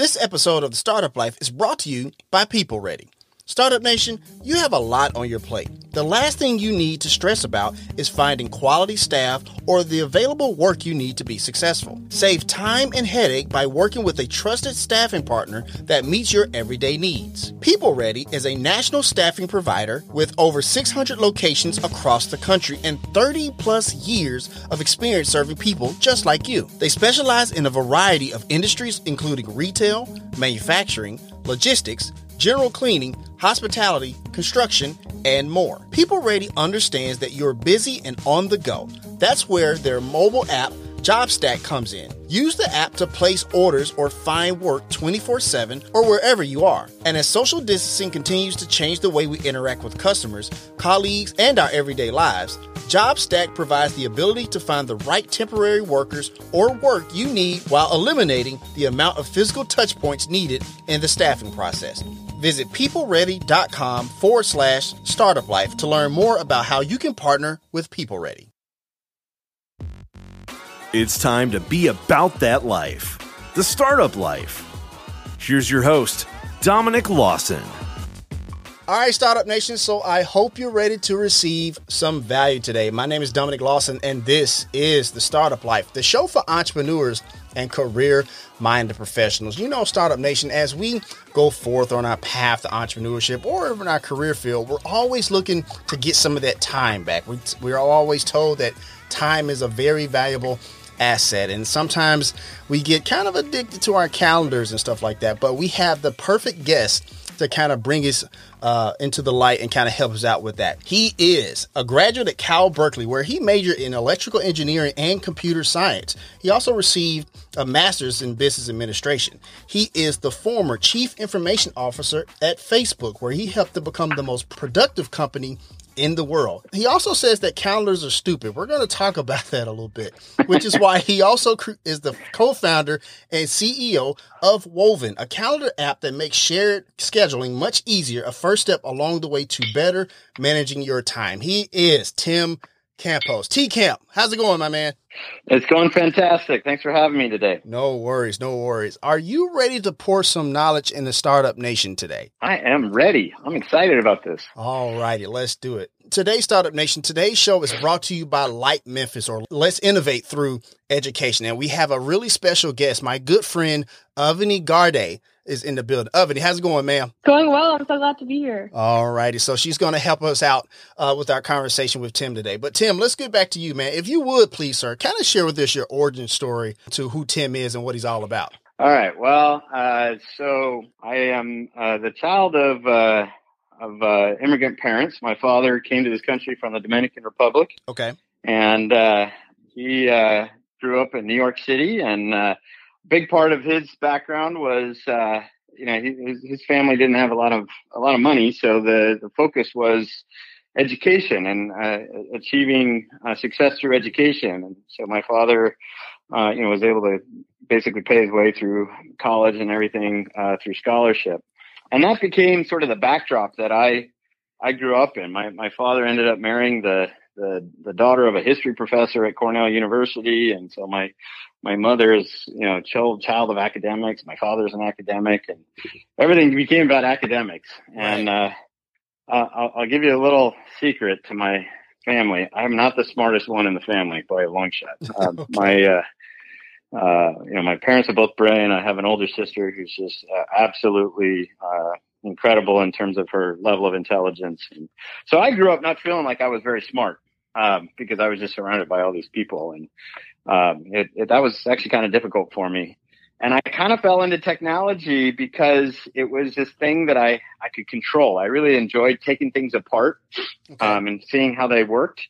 This episode of The Startup Life is brought to you by People Ready. Startup Nation, you have a lot on your plate. The last thing you need to stress about is finding quality staff or the available work you need to be successful. Save time and headache by working with a trusted staffing partner that meets your everyday needs. People Ready is a national staffing provider with over 600 locations across the country and 30 plus years of experience serving people just like you. They specialize in a variety of industries, including retail, manufacturing, logistics, general cleaning, hospitality, construction, and more. People Ready understands that you're busy and on the go. That's where their mobile app, JobStack, comes in. Use the app to place orders or find work 24 7 or wherever you are. And as social distancing continues to change the way we interact with customers, colleagues, and our everyday lives, JobStack provides the ability to find the right temporary workers or work you need while eliminating the amount of physical touch points needed in the staffing process. Visit peopleready.com forward slash startup life to learn more about how you can partner with People Ready. It's time to be about that life, the startup life. Here's your host, Dominic Lawson. All right, Startup Nation. So I hope you're ready to receive some value today. My name is Dominic Lawson, and this is the Startup Life, the show for entrepreneurs and career minded professionals. You know, Startup Nation, as we go forth on our path to entrepreneurship or in our career field, we're always looking to get some of that time back. We, we're always told that time is a very valuable asset. And sometimes we get kind of addicted to our calendars and stuff like that. But we have the perfect guest to kind of bring us uh, into the light and kind of help us out with that. He is a graduate at Cal Berkeley, where he majored in electrical engineering and computer science. He also received a master's in business administration. He is the former chief information officer at Facebook, where he helped to become the most productive company in the world. He also says that calendars are stupid. We're going to talk about that a little bit, which is why he also is the co-founder and CEO of Woven, a calendar app that makes shared scheduling much easier, a first step along the way to better managing your time. He is Tim Campos. T Camp, how's it going, my man? It's going fantastic. Thanks for having me today. No worries, no worries. Are you ready to pour some knowledge in the startup nation today? I am ready. I'm excited about this. All righty, let's do it. Today's Startup Nation, today's show is brought to you by LITE Memphis or Let's Innovate Through Education. And we have a really special guest, my good friend, Avani Garde is in the building. Avani, how's it going, ma'am? Going well. I'm so glad to be here. All righty. So she's going to help us out uh, with our conversation with Tim today. But Tim, let's get back to you, man. If you would, please, sir, kind of share with us your origin story to who Tim is and what he's all about. All right. Well, uh, so I am uh, the child of uh, of uh, immigrant parents. My father came to this country from the Dominican Republic. Okay. And uh, he grew up in New York City, and a big part of his background was uh, you know his, his family didn't have a lot of a lot of money, so the the focus was education and uh, achieving uh, success through education. And so my father, uh, you know, was able to basically pay his way through college and everything uh, through scholarship. And that became sort of the backdrop that I I grew up in. My my father ended up marrying the the the daughter of a history professor at Cornell University, and so my my mother is you know child child of academics. My father's an academic, and everything became about academics. And uh, I'll, I'll give you a little secret to my family. I'm not the smartest one in the family by a long shot. Um, okay. My uh, uh, you know, my parents are both brilliant. I have an older sister who's just uh, absolutely uh, incredible in terms of her level of intelligence. And so I grew up not feeling like I was very smart um, because I was just surrounded by all these people, and um, it, it, that was actually kind of difficult for me. And I kind of fell into technology because it was this thing that I, I could control. I really enjoyed taking things apart okay. um, and seeing how they worked.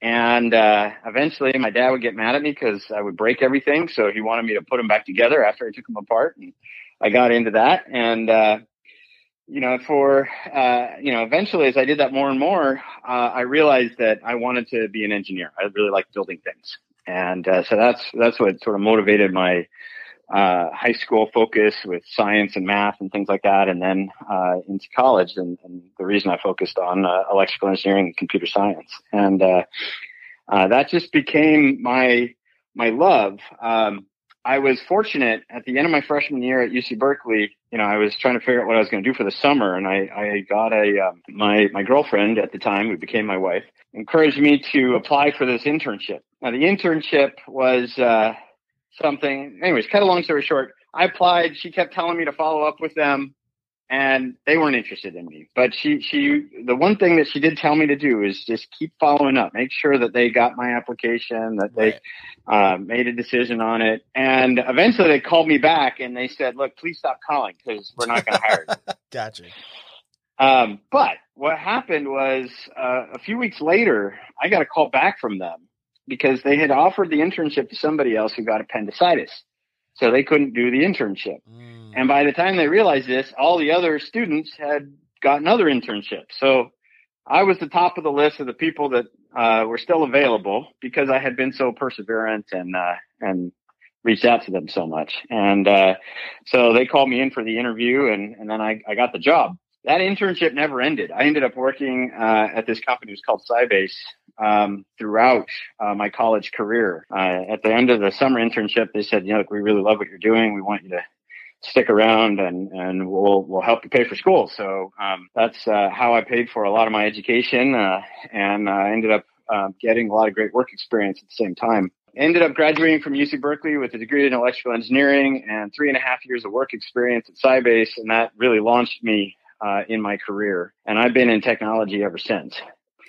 And uh, eventually, my dad would get mad at me because I would break everything. So he wanted me to put them back together after I took them apart. And I got into that. And, uh, you know, for, uh, you know, eventually, as I did that more and more, uh, I realized that I wanted to be an engineer. I really like building things. And uh, so that's that's what sort of motivated my uh, high school focus with science and math and things like that, and then uh, into college. And, and, the reason I focused on uh, electrical engineering and computer science, and uh, uh, that just became my my love. Um, I was fortunate at the end of my freshman year at UC Berkeley. You know, I was trying to figure out what I was going to do for the summer, and I, I got a um, my my girlfriend at the time, who became my wife, encouraged me to apply for this internship. Now, the internship was uh, something. Anyways, cut a long story short, I applied. She kept telling me to follow up with them and they weren't interested in me. But she, she, the one thing that she did tell me to do is just keep following up, make sure that they got my application, that they uh, made a decision on it. And eventually they called me back and they said, look, please stop calling because we're not going to hire you. gotcha. Um, but what happened was uh, a few weeks later, I got a call back from them because they had offered the internship to somebody else who got appendicitis. So they couldn't do the internship. Mm. And by the time they realized this, all the other students had gotten other internships. So I was the top of the list of the people that uh, were still available because I had been so perseverant and uh, and reached out to them so much. And uh, so they called me in for the interview, and and then I, I got the job. That internship never ended. I ended up working uh, at this company. It was called Sybase um, throughout uh, my college career. Uh, at the end of the summer internship, they said, you know, we really love what you're doing. We want you to stick around and, and we'll, we'll help you pay for school. So, um, that's, uh, how I paid for a lot of my education, uh, and I ended up, uh, getting a lot of great work experience at the same time. Ended up graduating from UC Berkeley with a degree in electrical engineering and three and a half years of work experience at Sybase. And that really launched me, uh, in my career. And I've been in technology ever since.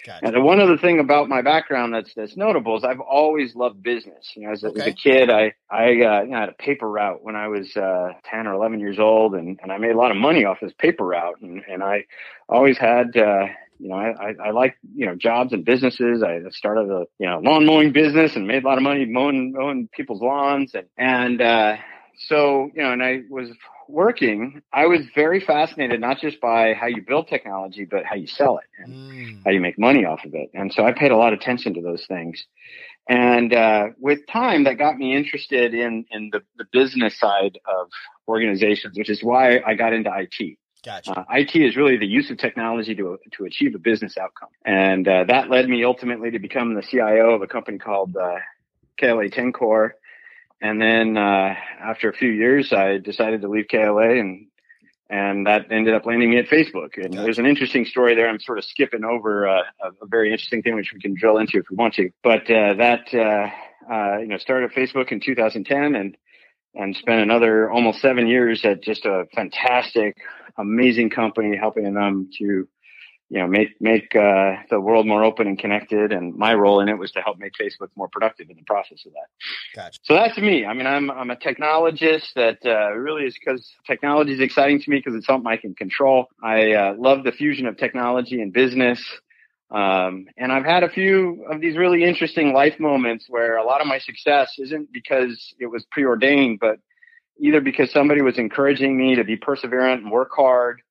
Gotcha. And the one other thing about my background that's that's notable is I've always loved business. You know, as, okay. as a kid, I I uh, you know, had a paper route when I was uh, ten or eleven years old, and and I made a lot of money off this paper route, and and I always had. Uh, you know, I, I, I like, you know, jobs and businesses. I started a, you know, lawn mowing business and made a lot of money mowing, mowing people's lawns. And, and, uh, so, you know, and I was working, I was very fascinated not just by how you build technology, but how you sell it and mm. how you make money off of it. And so I paid a lot of attention to those things. And uh, with time, that got me interested in in the, the business side of organizations, which is why I got into IT. Gotcha. Uh, IT is really the use of technology to to achieve a business outcome, and uh, that led me ultimately to become the CIO of a company called uh, KLA Tencor, and then uh, after a few years, I decided to leave KLA, and and that ended up landing me at Facebook. And there's an interesting story there. I'm sort of skipping over uh, a, a, very interesting thing which we can drill into if we want to. But uh, that uh, uh, you know started Facebook in 2010, and and spent another almost seven years at just a fantastic, amazing company, helping them to you know, make make uh, the world more open and connected. And my role in it was to help make Facebook more productive in the process of that. Gotcha. So that's me. I mean, I'm I'm a technologist. That uh, really is because technology is exciting to me because it's something I can control. I uh, love the fusion of technology and business. Um, and I've had a few of these really interesting life moments where a lot of my success isn't because it was preordained, but either because somebody was encouraging me to be perseverant and work hard,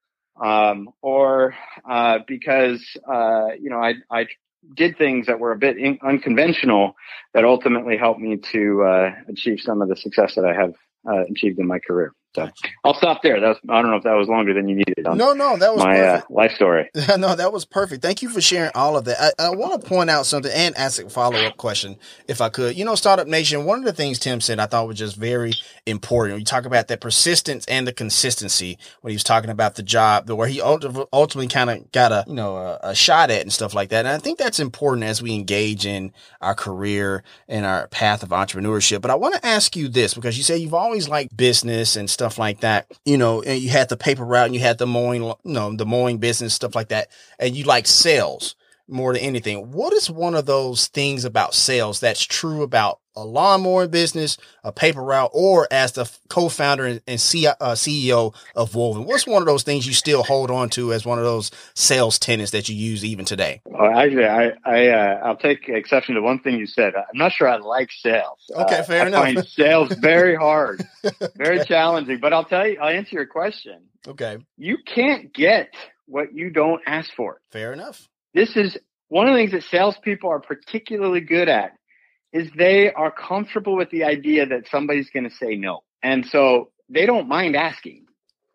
um, or uh, because uh, you know I, I did things that were a bit in- unconventional that ultimately helped me to uh, achieve some of the success that I have uh, achieved in my career. So I'll stop there. That's I don't know if that was longer than you needed. No, no, that was my uh, life story. no, that was perfect. Thank you for sharing all of that. I, I want to point out something and ask a follow up question, if I could. You know, Startup Nation. One of the things Tim said I thought was just very important. You talk about that persistence and the consistency when he was talking about the job, the where he ultimately kind of got a you know a, a shot at and stuff like that. And I think that's important as we engage in our career and our path of entrepreneurship. But I want to ask you this because you say you've always liked business and stuff stuff like that. You know, and you had the paper route and you had the mowing, you know, the mowing business, stuff like that. And you like sales more than anything. What is one of those things about sales that's true about a lawnmower business, a paper route, or as the co-founder and, CEO uh, of Woven? What's one of those things you still hold on to as one of those sales tenets that you use even today? Oh, actually, I, I, uh, I'll take exception to one thing you said. I'm not sure I like sales. Okay, fair uh, enough. I find sales very hard, very challenging. But I'll tell you, I'll answer your question. Okay. You can't get what you don't ask for. Fair enough. This is one of the things that salespeople are particularly good at is they are comfortable with the idea that somebody's going to say no. And so they don't mind asking,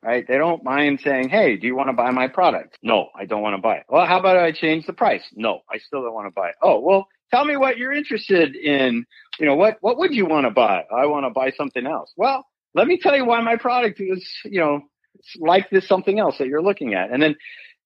right? They don't mind saying, Hey, do you want to buy my product? No, I don't want to buy it. Well, how about I change the price? No, I still don't want to buy it. Oh, well, tell me what you're interested in. You know, what, what would you want to buy? I want to buy something else. Well, let me tell you why my product is, you know, like this something else that you're looking at. And then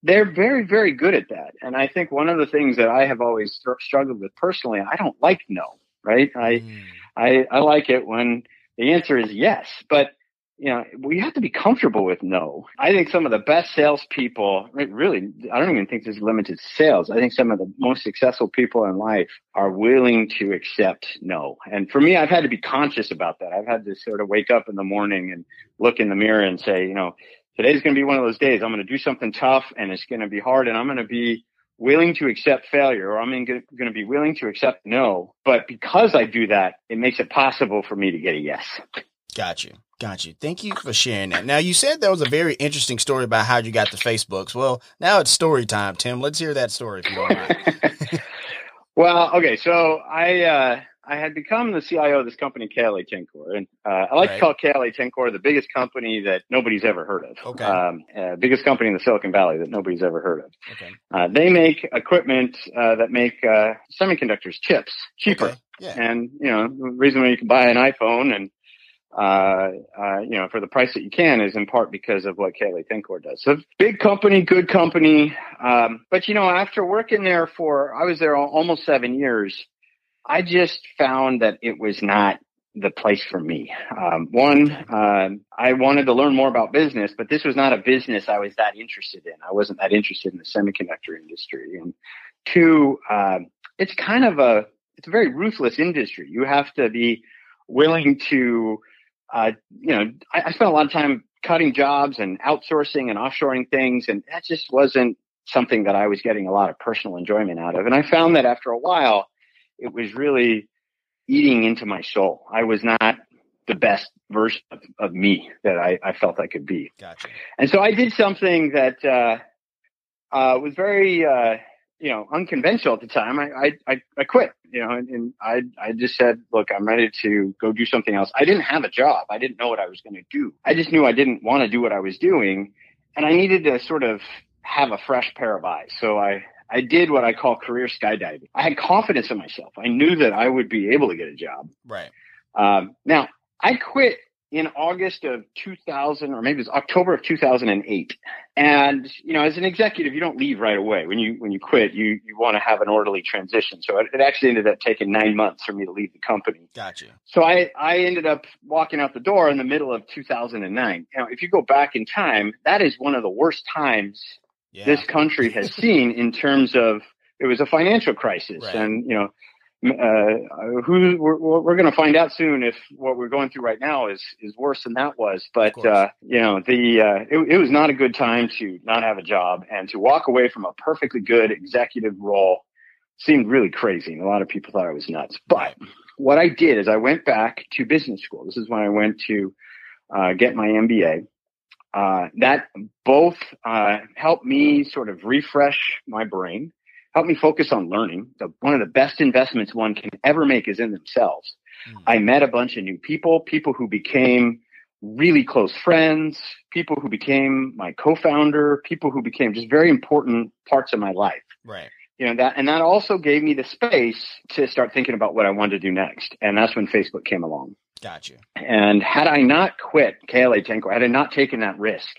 they're very, very good at that. And I think one of the things that I have always struggled with personally, I don't like no, right? I, mm. I, I like it when the answer is yes, but you know, we have to be comfortable with no. I think some of the best salespeople, really, I don't even think this is limited sales. I think some of the most successful people in life are willing to accept no. And for me, I've had to be conscious about that. I've had to sort of wake up in the morning and look in the mirror and say, you know, today's going to be one of those days. I'm going to do something tough and it's going to be hard and I'm going to be willing to accept failure or I'm going to be willing to accept no. But because I do that, it makes it possible for me to get a yes. Got you. Got you. Thank you for sharing that. Now, you said there was a very interesting story about how you got the Facebooks. Well, now it's story time, Tim. Let's hear that story if you don't well, okay. So I, uh, I had become the CIO of this company, KLA Tencor, and uh, I like right. to call KLA Tencor the biggest company that nobody's ever heard of. Okay. Um, uh, biggest company in the Silicon Valley that nobody's ever heard of. Okay. Uh, they make equipment uh, that make uh, semiconductors, chips, cheaper. Okay. Yeah. And you know, the reason why you can buy an iPhone and uh, uh, you know, for the price that you can is in part because of what KLA Tencor does. So big company, good company. Um, but you know, after working there for, I was there almost seven years. I just found that it was not the place for me. Um, one, uh, I wanted to learn more about business, but this was not a business I was that interested in. I wasn't that interested in the semiconductor industry. And two, uh, it's kind of a, it's a very ruthless industry. You have to be willing to, uh, you know, I, I spent a lot of time cutting jobs and outsourcing and offshoring things, and that just wasn't something that I was getting a lot of personal enjoyment out of. And I found that after a while, it was really eating into my soul. I was not the best version of, of me that I, I, felt I could be. Gotcha. And so I did something that uh, uh, was very, uh, you know, unconventional at the time. I I, I quit, you know, and, and, I I just said, look, I'm ready to go do something else. I didn't have a job. I didn't know what I was going to do. I just knew I didn't want to do what I was doing, and I needed to sort of have a fresh pair of eyes. So I I did what I call career skydiving. I had confidence in myself. I knew that I would be able to get a job. Right. Um, now, I quit in August of 2000, or maybe it was October of 2008. And, you know, as an executive, you don't leave right away. When you, when you quit, you, you want to have an orderly transition. So it, it, actually ended up taking nine months for me to leave the company. Gotcha. So I, I ended up walking out the door in the middle of 2009. Now, if you go back in time, that is one of the worst times yeah. this country has seen in terms of it was a financial crisis right. and you know uh, who we're, we're going to find out soon if what we're going through right now is is worse than that was. But uh, you know, the uh, it, it was not a good time to not have a job and to walk away from a perfectly good executive role seemed really crazy, and a lot of people thought I was nuts. But what I did is I went back to business school. This is when I went to uh, get my MBA, uh, that both uh, helped me sort of refresh my brain, help me focus on learning. The, one of the best investments one can ever make is in themselves. Mm. I met a bunch of new people, people who became really close friends, people who became my co-founder, people who became just very important parts of my life. Right. You know that, and that also gave me the space to start thinking about what I wanted to do next. And that's when Facebook came along. Gotcha. And had I not quit KLA Tencor, had I not taken that risk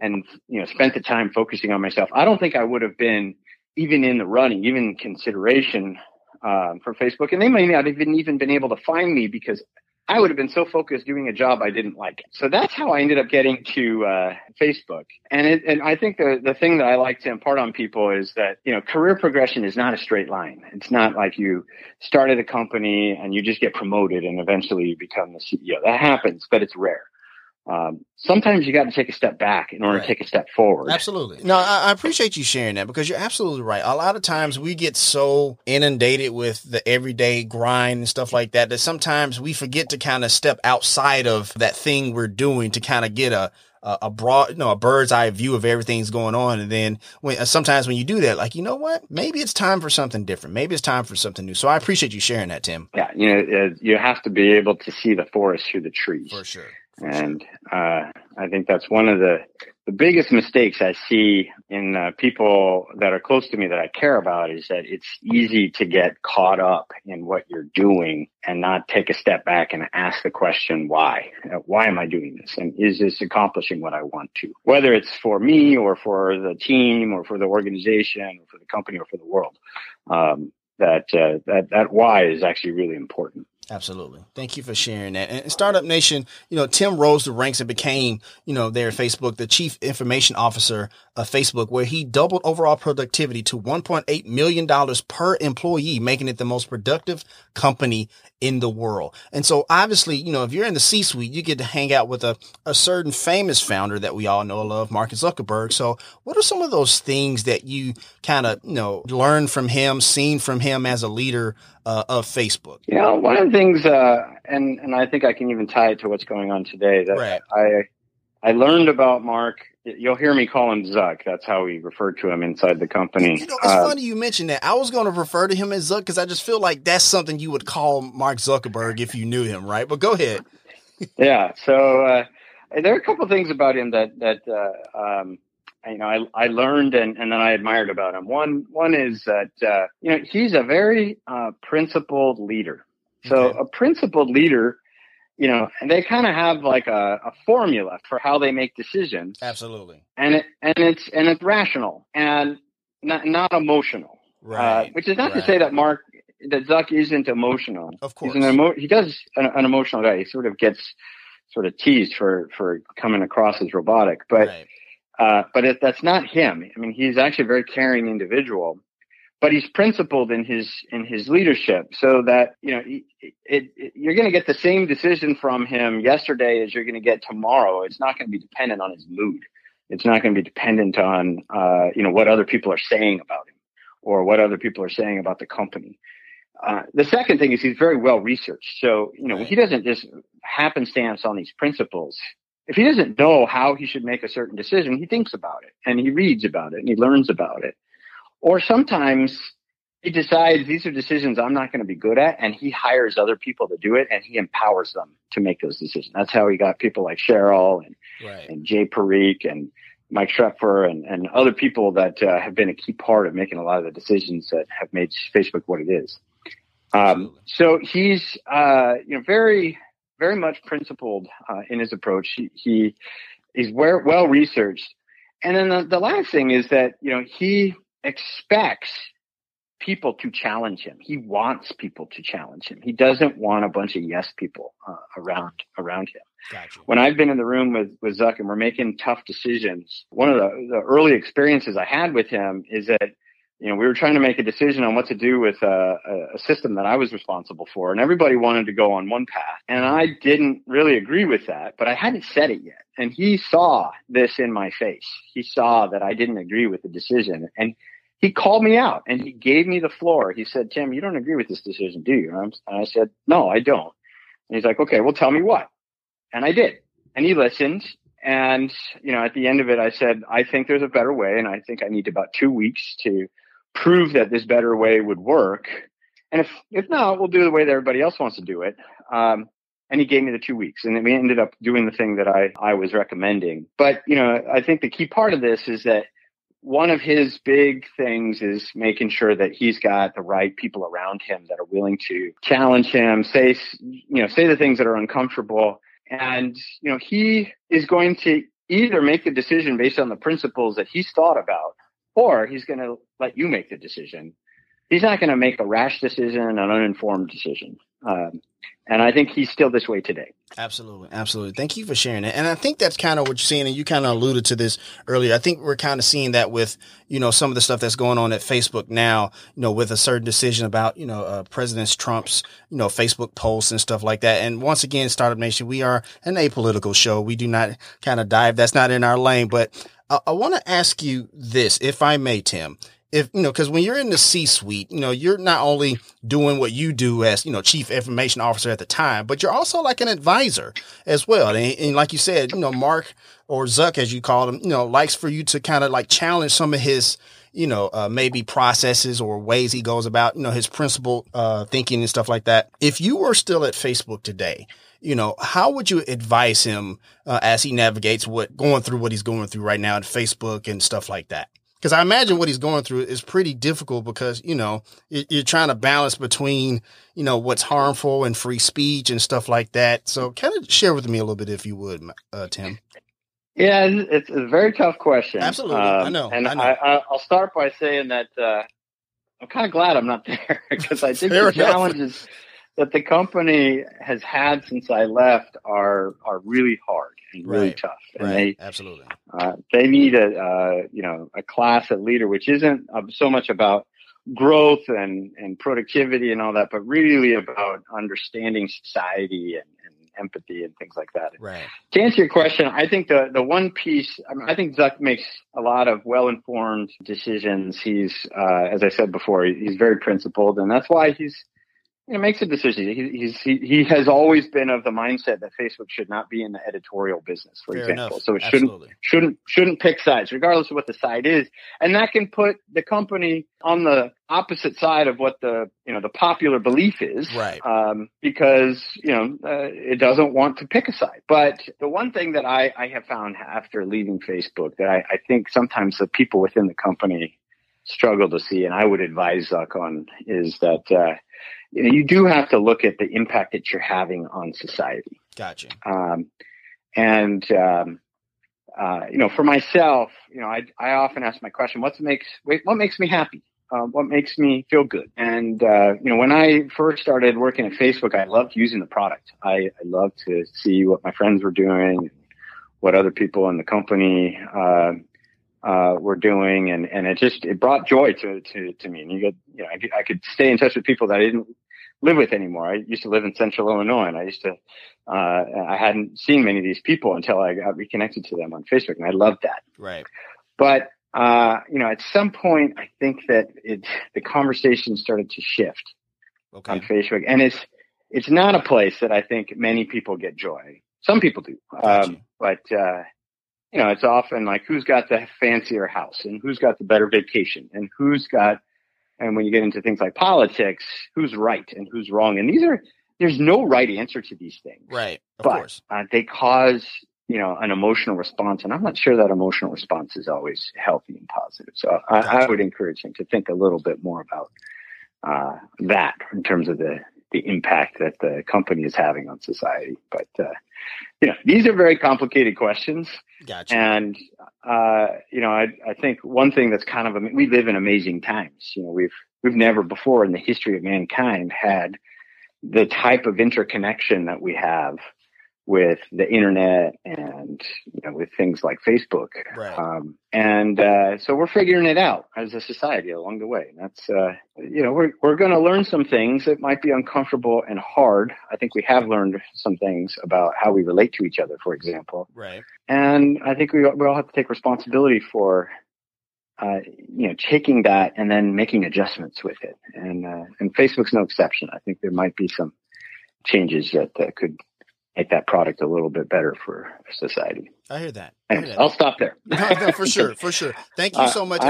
and, you know, spent the time focusing on myself, I don't think I would have been even in the running, even consideration um, for Facebook. And they may not have even been able to find me because I would have been so focused doing a job I didn't like. So that's how I ended up getting to uh, Facebook. And it, and I think the the thing that I like to impart on people is that you know career progression is not a straight line. It's not like you started a company and you just get promoted and eventually you become the CEO. That happens, but it's rare um, sometimes you got to take a step back in order right. to take a step forward. Absolutely. No, I, I, appreciate you sharing that because you're absolutely right. A lot of times we get so inundated with the everyday grind and stuff like that that sometimes we forget to kind of step outside of that thing we're doing to kind of get a a, broad, you know, a bird's eye view of everything's going on. And then when, sometimes when you do that, like, you know what, maybe it's time for something different. Maybe it's time for something new. So I appreciate you sharing that, Tim. Yeah. You know, you have to be able to see the forest through the trees. For sure and uh, I think that's one of the the biggest mistakes I see in uh, people that are close to me that I care about is that it's easy to get caught up in what you're doing and not take a step back and ask the question, why? Uh, why am I doing this? And is this accomplishing what I want to? Whether it's for me or for the team or for the organization or for the company or for the world. Um, that, uh, that, that why is actually really important. Absolutely. Thank you for sharing that. And Startup Nation, you know, Tim rose the ranks and became, you know, there at Facebook, the chief information officer of Facebook, where he doubled overall productivity to $1.8 million per employee, making it the most productive company in the world. And so obviously, you know, if you're in the C suite, you get to hang out with a, a certain famous founder that we all know and love, Mark Zuckerberg. So what are some of those things that you kind of, you know, learned from him, seen from him as a leader uh, of Facebook? Yeah, you know, one of the things, uh, and, and I think I can even tie it to what's going on today that right. I, I learned about Mark You'll hear me call him Zuck. That's how we refer to him inside the company. You know, it's uh, funny you mentioned that. I was going to refer to him as Zuck because I just feel like that's something you would call Mark Zuckerberg if you knew him, right? But go ahead. yeah. So uh, there are a couple of things about him that that uh, um, you know I, I learned and, and then I admired about him. One one is that uh, you know he's a very uh, principled leader. So okay. a principled leader you know, and they kind of have like a, a, formula for how they make decisions. Absolutely. And it, and it's, and it's rational and not, not emotional. Uh, right. Uh, which is not right. to say that Mark, that Zuck isn't emotional. Of course. He's an emo- he does an, an, emotional guy. He sort of gets sort of teased for, for coming across as robotic, but, right. uh, but it, that's not him. I mean, he's actually a very caring individual but he's principled in his in his leadership so that you know it, it, you're going to get the same decision from him yesterday as you're going to get tomorrow. It's not going to be dependent on his mood. It's not going to be dependent on uh, you know what other people are saying about him or what other people are saying about the company. Uh, the second thing is he's very well researched. So you know he doesn't just happenstance on these principles. If he doesn't know how he should make a certain decision he thinks about it and he reads about it and he learns about it or sometimes he decides these are decisions I'm not going to be good at, and he hires other people to do it, and he empowers them to make those decisions. That's how he got people like Sheryl and right. and Jay Parikh and Mike Schroepfer and, and other people that uh, have been a key part of making a lot of the decisions that have made Facebook what it is. Um, so he's uh, you know very very much principled uh, in his approach. He, he he's well, well researched, and then the, the last thing is that you know he expects people to challenge him. He wants people to challenge him. He doesn't want a bunch of yes people uh, around around him. Gotcha. When I've been in the room with with Zuck and we're making tough decisions, one of the, the early experiences I had with him is that you know we were trying to make a decision on what to do with uh, a, a system that I was responsible for, and everybody wanted to go on one path, and I didn't really agree with that, but I hadn't said it yet, and he saw this in my face. He saw that I didn't agree with the decision, and he called me out and he gave me the floor. He said, Tim, you don't agree with this decision, do you? And I said, no, I don't. And he's like, okay, well, tell me what. And I did. And he listened. And, you know, at the end of it, I said, I think there's a better way. And I think I need about two weeks to prove that this better way would work. And if, if not, we'll do the way that everybody else wants to do it. Um, and he gave me the two weeks and we ended up doing the thing that I, I was recommending. But, you know, I think the key part of this is that one of his big things is making sure that he's got the right people around him that are willing to challenge him, say, you know, say the things that are uncomfortable. And, you know, he is going to either make the decision based on the principles that he's thought about, or he's going to let you make the decision. He's not going to make a rash decision, an uninformed decision. Um, and I think he's still this way today. Absolutely. Absolutely. Thank you for sharing that. And I think that's kind of what you're seeing. And you kind of alluded to this earlier. I think we're kind of seeing that with, you know, some of the stuff that's going on at Facebook now, you know, with a certain decision about, you know, uh, President Trump's, you know, Facebook posts and stuff like that. And once again, Startup Nation, we are an apolitical show. We do not kind of dive. That's not in our lane. But I, I want to ask you this, if I may, Tim. If you know because when you're in the c suite you know you're not only doing what you do as you know chief information officer at the time but you're also like an advisor as well. And, and like you said you know mark or zuck as you call him you know likes for you to kind of like challenge some of his you know uh, maybe processes or ways he goes about you know his principle uh, thinking and stuff like that. If you were still at facebook today you know, how would you advise him uh, as he navigates what going through what he's going through right now at Facebook and stuff like that? Because I imagine what he's going through is pretty difficult because, you know, you're trying to balance between, you know, what's harmful and free speech and stuff like that. So kind of share with me a little bit, if you would, uh, Tim. Yeah, it's a very tough question. Absolutely. Um, I know. And I know. I, will start by saying that uh, I'm kind of glad I'm not there because I think the challenges that the company has had since I left are are really hard and really right. tough. And right. they absolutely uh, they need a uh, you know a class of leader, which isn't so much about growth and and productivity and all that, but really about understanding society and, and empathy and things like that. Right. To answer your question, I think the the one piece, I, mean, I think Zuck makes a lot of well informed decisions. He's, uh, as I said before, he's very principled, and that's why he's he makes a decision. He, he's he, he has always been of the mindset that Facebook should not be in the editorial business, for Fair example. enough. So it Absolutely. shouldn't shouldn't shouldn't pick sides, regardless of what the side is, and that can put the company on the opposite side of what the you know the popular belief is, Right. Um, because you know uh, it doesn't want to pick a side. But the one thing that I I have found after leaving Facebook that I, I think sometimes the people within the company struggle to see, and I would advise Zuck on, is that. Uh, you know, you do have to look at the impact that you're having on society. Gotcha. Um, and, um, uh, you know, for myself, you know, I, I often ask my question, what makes, what makes me happy? Uh, what makes me feel good? And, uh, you know, when I first started working at Facebook, I loved using the product. I, I loved to see what my friends were doing, what other people in the company, uh, were doing, and and it just it brought joy to to to me. And you get you know I could, I could stay in touch with people that I didn't live with anymore. I used to live in Central Illinois, and I used to uh, I hadn't seen many of these people until I got reconnected to them on Facebook, and I loved that. Right. But uh, you know, at some point, I think that it the conversation started to shift Okay. on Facebook, and it's it's not a place that I think many people get joy. Some people do, um, but uh, you know, it's often like who's got the fancier house and who's got the better vacation and who's got, and when you get into things like politics, who's right and who's wrong. And these are, there's no right answer to these things, Right. Of but course. uh, they cause, you know, an emotional response. And I'm not sure that emotional response is always healthy and positive. So I, I would encourage him to think a little bit more about uh, that in terms of the, the impact that the company is having on society. But, uh, you know, these are very complicated questions. Gotcha. And, uh, you know, I, I think one thing that's kind of, we live in amazing times. You know, we've, we've never before in the history of mankind had the type of interconnection that we have with the internet and, you know, with things like Facebook. Right. Um, and, uh, so we're figuring it out as a society along the way. And that's, uh, you know, we're, we're going to learn some things that might be uncomfortable and hard. I think we have learned some things about how we relate to each other, for example. right. And I think we, we all have to take responsibility for, uh, you know, taking that and then making adjustments with it. And, uh, and Facebook's no exception. I think there might be some changes that could make that product a little bit better for society. I hear that. I hear that. I'll stop there. no, no, for sure, for sure. Thank you Uh, so much.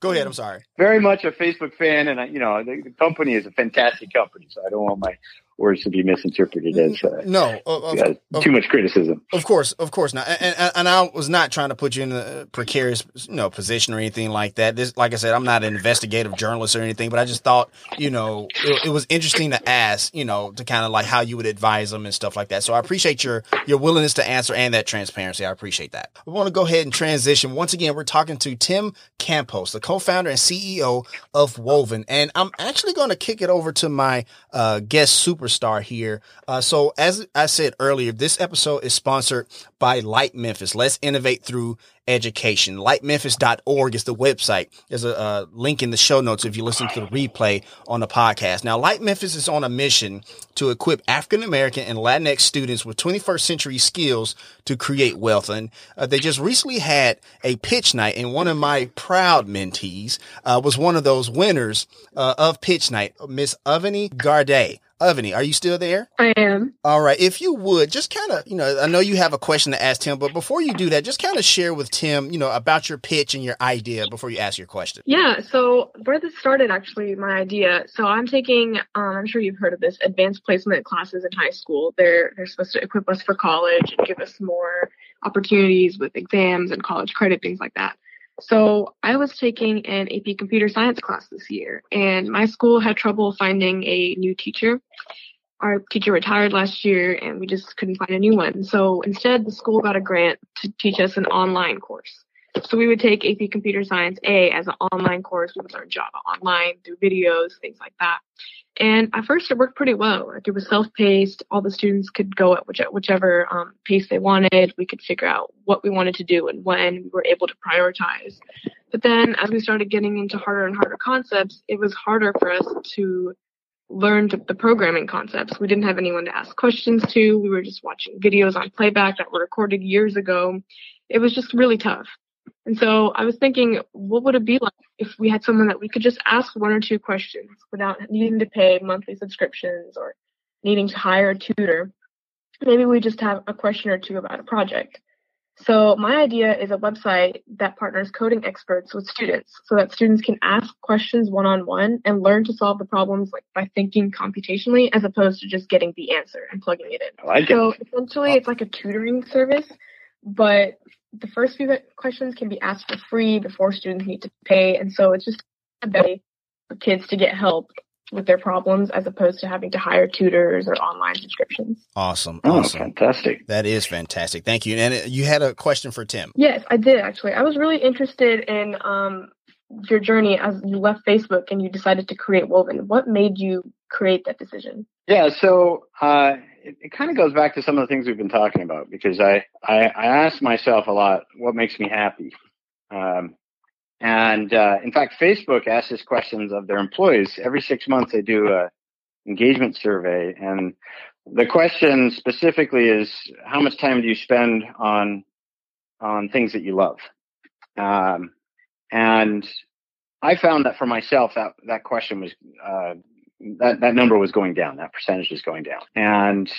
Go ahead. I'm sorry. very much a Facebook fan, and I, you know, the, the company is a fantastic company, so I don't want my words to be misinterpreted as uh, No, of, of- too much criticism. of course, of course not. And, and, and I was not trying to put you in a precarious, you know, position or anything like that. This, like I said, I'm not an investigative journalist or anything, but I just thought, you know, it, it was interesting to ask, you know, to kind of like how you would advise them and stuff like that. So I appreciate your your willingness to answer and that transparency. I appreciate that. We want to go ahead and transition. Once again, we're talking to Tim Campos, the co-founder and CEO of Woven, and I'm actually going to kick it over to my uh, guest superstar here. Uh, so as I said earlier, this episode is sponsored by LITE Memphis. Let's innovate through education. Lightmemphis.org is the website. There's a, uh link in the show notes if you listen to the replay on the podcast. Now, LITE Memphis is on a mission to equip African American and Latinx students with 21st century skills to create wealth. And uh, they just recently had a pitch night, and one of my proud mentees uh, was one of those winners uh, of pitch night, Miss Avani Garde. Avani, are you still there? I am. All right. If you would just kind of, you know, I know you have a question to ask Tim, but before you do that, just kind of share with Tim, you know, about your pitch and your idea before you ask your question. Yeah. So where this started, actually, my idea. So I'm taking, um, I'm sure you've heard of this, advanced placement classes in high school. They're they're supposed to equip us for college and give us more opportunities with exams and college credit, things like that. So I was taking an AP computer science class this year, and my school had trouble finding a new teacher. Our teacher retired last year, and we just couldn't find a new one. So instead, the school got a grant to teach us an online course. So we would take AP Computer Science A as an online course. We would learn Java online through videos, things like that. And at first, it worked pretty well. Like it was self-paced. All the students could go at which, whichever um, pace they wanted. We could figure out what we wanted to do and when. We were able to prioritize. But then, as we started getting into harder and harder concepts, it was harder for us to learn the programming concepts. We didn't have anyone to ask questions to. We were just watching videos on playback that were recorded years ago. It was just really tough. And so I was thinking, what would it be like if we had someone that we could just ask one or two questions without needing to pay monthly subscriptions or needing to hire a tutor? Maybe we just have a question or two about a project. So my idea is a website that partners coding experts with students so that students can ask questions one on one and learn to solve the problems like by thinking computationally as opposed to just getting the answer and plugging it in. like so essentially it's like a tutoring service, but the first few questions can be asked for free before students need to pay. And so it's just a way for kids to get help with their problems as opposed to having to hire tutors or online subscriptions. Awesome. Oh, awesome. fantastic. That is fantastic. Thank you. And uh, you had a question for Tim. Yes, I did actually. I was really interested in um, your journey as you left Facebook and you decided to create Woven. What made you create that decision? Yeah, so uh, it, it kind of goes back to some of the things we've been talking about because I, I, I ask myself a lot, what makes me happy? Um, and uh, in fact, Facebook asks this questions of their employees every six months. They do a engagement survey, and the question specifically is, how much time do you spend on on things that you love? Um, and I found that for myself, that that question was uh, that that number was going down. That percentage was going down, and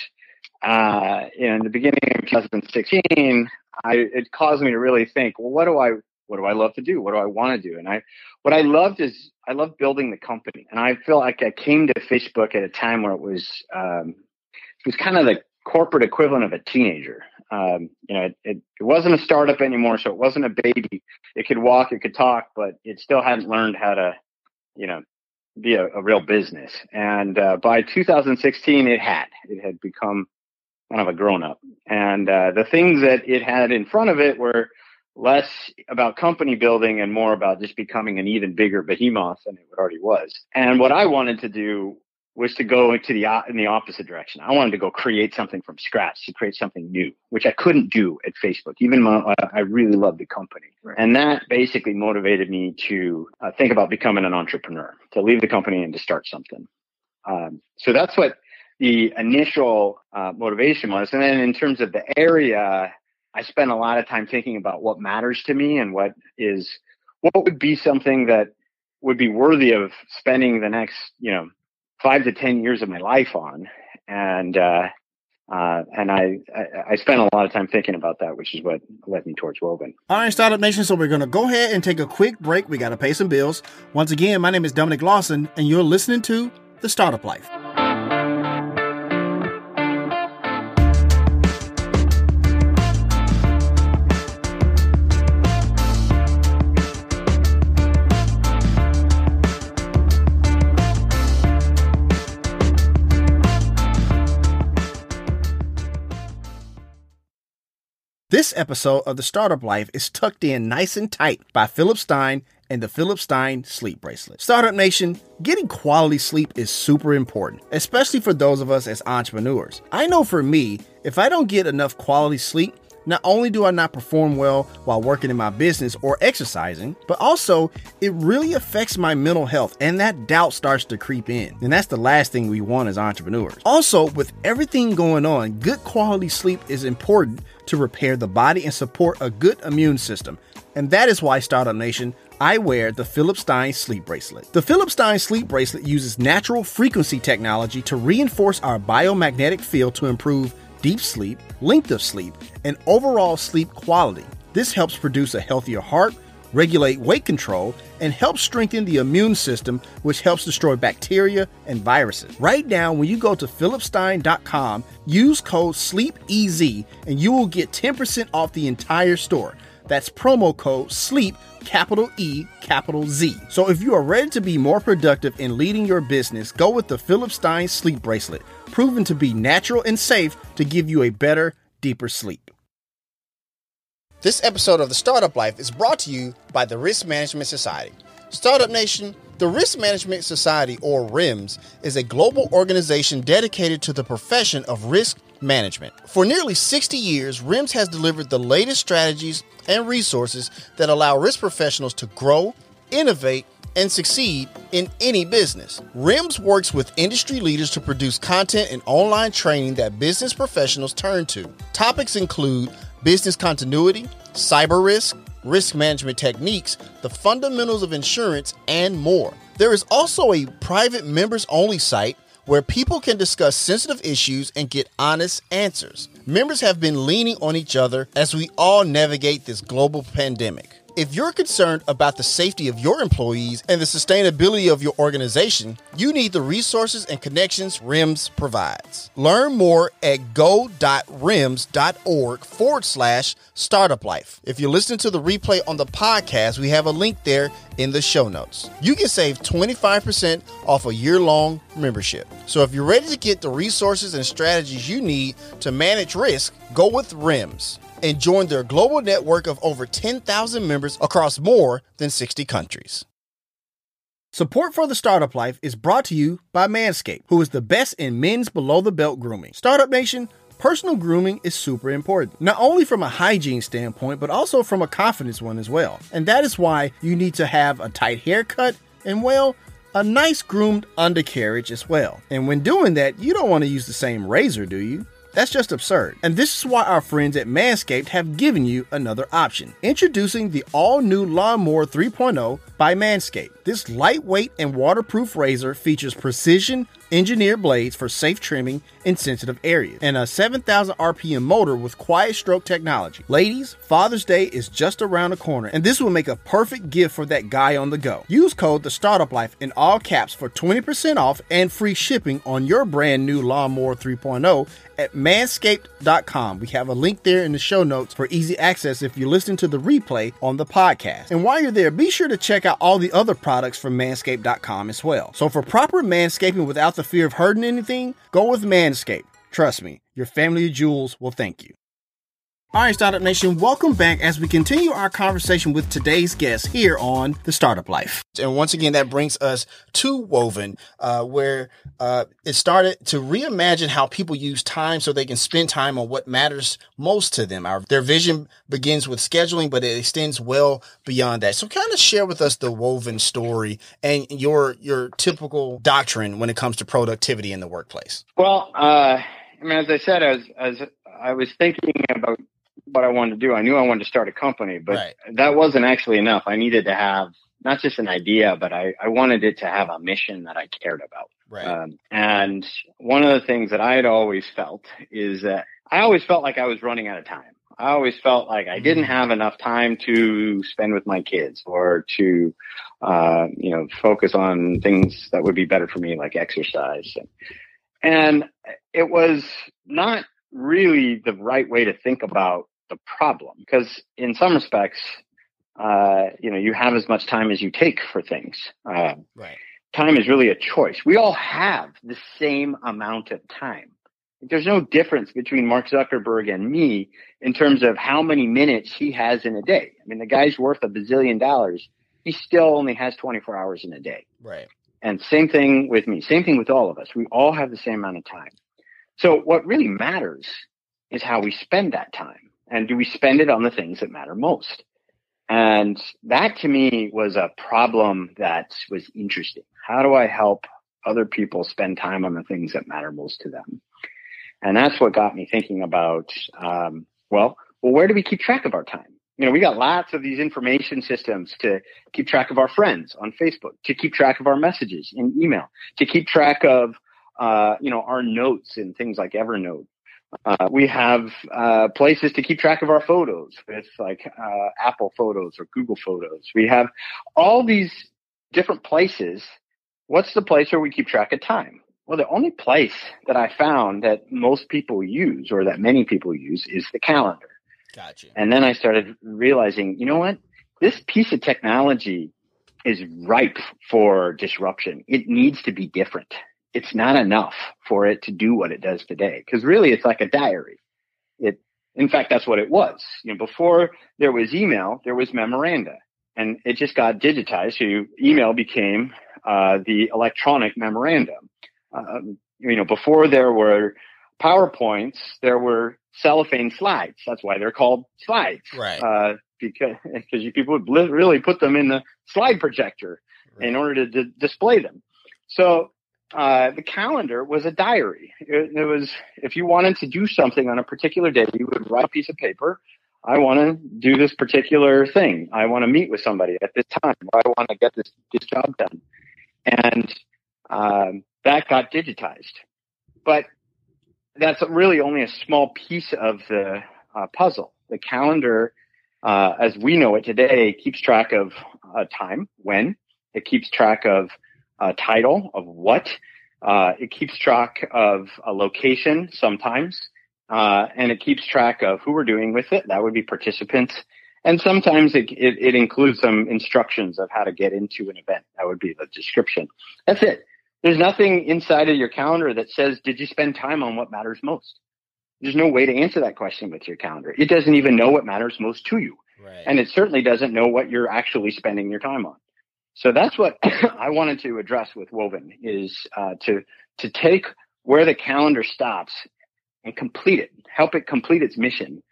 uh, in the beginning of 2016, I, it caused me to really think, well, what do I what do I love to do? What do I want to do? And I, what I loved is I love building the company. And I feel like I came to Facebook at a time where it was, um, it was kind of the corporate equivalent of a teenager. Um, you know, it, it, it, wasn't a startup anymore. So it wasn't a baby. It could walk, it could talk, but it still hadn't learned how to, you know, be a, a real business. And, uh, by 2016, it had, it had become kind of a grown up. And, uh, the things that it had in front of it were, less about company building and more about just becoming an even bigger behemoth than it already was. And what I wanted to do was to go into the in the opposite direction. I wanted to go create something from scratch, to create something new, which I couldn't do at Facebook. Even my, I really loved the company, right. and that basically motivated me to uh, think about becoming an entrepreneur, to leave the company and to start something. Um, so that's what the initial uh, motivation was. And then in terms of the area, I spent a lot of time thinking about what matters to me and what is what would be something that would be worthy of spending the next, you know, five to ten years of my life on. And uh, uh, and I, I, I spent a lot of time thinking about that, which is what led me towards Woven. All right, Startup Nation. So we're going to go ahead and take a quick break. We got to pay some bills. Once again, my name is Dominic Lawson, and you're listening to The Startup Life. Episode of The Startup Life is tucked in nice and tight by Philip Stein and the Philip Stein Sleep Bracelet. Startup Nation, getting quality sleep is super important, especially for those of us as entrepreneurs. I know for me, if I don't get enough quality sleep, not only do I not perform well while working in my business or exercising, but also it really affects my mental health and that doubt starts to creep in. And that's the last thing we want as entrepreneurs. Also, with everything going on, good quality sleep is important to repair the body and support a good immune system. And that is why Startup Nation I wear the Philip Stein sleep bracelet. The Philip Stein sleep bracelet uses natural frequency technology to reinforce our biomagnetic field to improve deep sleep, length of sleep, and overall sleep quality. This helps produce a healthier heart, regulate weight control, and helps strengthen the immune system, which helps destroy bacteria and viruses. Right now, when you go to philipstein.com, use code SLEEPEZ and you will get 10% off the entire store. That's promo code SLEEP, capital E, capital Z. So if you are ready to be more productive in leading your business, go with the Philip Stein Sleep Bracelet, proven to be natural and safe to give you a better, deeper sleep. This episode of The Startup Life is brought to you by the Risk Management Society. Startup Nation, the Risk Management Society, or RIMS, is a global organization dedicated to the profession of risk management. For nearly 60 years, RIMS has delivered the latest strategies and resources that allow risk professionals to grow, innovate, and succeed in any business. RIMS works with industry leaders to produce content and online training that business professionals turn to. Topics include business continuity, cyber risk, risk management techniques, the fundamentals of insurance, and more. There is also a private members only site where people can discuss sensitive issues and get honest answers. Members have been leaning on each other as we all navigate this global pandemic. If you're concerned about the safety of your employees and the sustainability of your organization, you need the resources and connections RIMS provides. Learn more at go.rims.org forward slash startup life. If you're listening to the replay on the podcast, we have a link there in the show notes. You can save 25% off a year long membership. So if you're ready to get the resources and strategies you need to manage risk, go with RIMS and join their global network of over 10,000 members across more than 60 countries. Support for the Startup Life is brought to you by Manscaped, who is the best in men's below the belt grooming. Startup Nation, personal grooming is super important, not only from a hygiene standpoint, but also from a confidence one as well. And that is why you need to have a tight haircut and, well, a nice groomed undercarriage as well. And when doing that, you don't want to use the same razor, do you? That's just absurd. And this is why our friends at Manscaped have given you another option. Introducing the all new Lawnmower 3.0 by Manscaped. This lightweight and waterproof razor features precision engineered blades for safe trimming in sensitive areas, and a 7,000 RPM motor with quiet stroke technology. Ladies, Father's Day is just around the corner, and this will make a perfect gift for that guy on the go. Use code The Startup Life in all caps for 20% off and free shipping on your brand new Lawnmower 3.0 at manscaped.com. We have a link there in the show notes for easy access if you listen to the replay on the podcast. And while you're there, be sure to check out all the other products from manscaped.com as well. So for proper manscaping without the fear of hurting anything, go with Manscaped. Trust me, your family of jewels will thank you. All right, Startup Nation, welcome back as we continue our conversation with today's guest here on The Startup Life. And once again, that brings us to Woven, uh, where uh, it started to reimagine how people use time so they can spend time on what matters most to them. Our, their vision begins with scheduling, but it extends well beyond that. So kind of share with us the Woven story and your, your typical doctrine when it comes to productivity in the workplace. Well, uh, I mean, as I said, as, as I was thinking about what I wanted to do. I knew I wanted to start a company, but Right. that wasn't actually enough. I needed to have not just an idea, but I, I wanted it to have a mission that I cared about. Right. Um, and one of the things that I had always felt is that I always felt like I was running out of time. I always felt like I didn't have enough time to spend with my kids or to, uh, you know, focus on things that would be better for me, like exercise. And, and it was not really the right way to think about the problem because in some respects, uh, you know, you have as much time as you take for things. Uh, right. time is really a choice. We all have the same amount of time. There's no difference between Mark Zuckerberg and me in terms of how many minutes he has in a day. I mean, the guy's worth a bazillion dollars. He still only has 24 hours in a day. Right. And same thing with me. Same thing with all of us. We all have the same amount of time. So what really matters is how we spend that time. And do we spend it on the things that matter most? And that to me was a problem that was interesting. How do I help other people spend time on the things that matter most to them? And that's what got me thinking about, um, well, well, where do we keep track of our time? you know, we got lots of these information systems to keep track of our friends on Facebook, to keep track of our messages in email, to keep track of, uh, you know, our notes in things like Evernote. Uh, we have uh, places to keep track of our photos with like uh, Apple Photos or Google Photos. We have all these different places. What's the place where we keep track of time? Well, the only place that I found that most people use or that many people use is the calendar. Gotcha. And then I started realizing, you know what? This piece of technology is ripe for disruption. It needs to be different. It's not enough for it to do what it does today. Cause really it's like a diary. It, in fact, that's what it was. You know, before there was email, there was memoranda and it just got digitized. So email became, uh, the electronic memorandum. Um, you know, before there were PowerPoints, there were cellophane slides. That's why they're called slides. Right. Uh, because, because you people would really put them in the slide projector right. in order to d- display them. So, uh, the calendar was a diary. It, it, was, if you wanted to do something on a particular day, you would write a piece of paper. I want to do this particular thing. I want to meet with somebody at this time. I want to get this, this job done. And, um, that got digitized. But that's really only a small piece of the uh, puzzle. The calendar, uh, as we know it today, keeps track of uh, time, when. It keeps track of uh, title, of what. Uh, it keeps track of a location sometimes. Uh, and it keeps track of who we're doing with it. That would be participants. And sometimes it, it, it includes some instructions of how to get into an event. That would be the description. That's it. There's nothing inside of your calendar that says, did you spend time on what matters most? There's no way to answer that question with your calendar. It doesn't even know what matters most to you. Right. And it certainly doesn't know what you're actually spending your time on. So that's what I wanted to address with Woven is uh, to to take where the calendar stops and complete it, help it complete its mission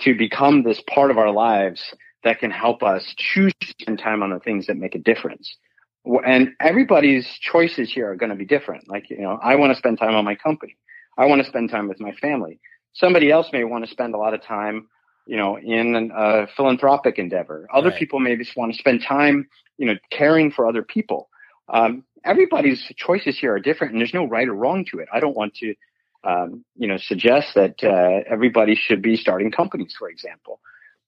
to become this part of our lives that can help us choose to spend time on the things that make a difference and everybody's choices here are going to be different. Like, you know, I want to spend time on my company. I want to spend time with my family. Somebody else may want to spend a lot of time, you know, in a philanthropic endeavor. Other right. people may just want to spend time, you know, caring for other people. Um, everybody's choices here are different and there's no right or wrong to it. I don't want to, um, you know, suggest that, uh, everybody should be starting companies, for example.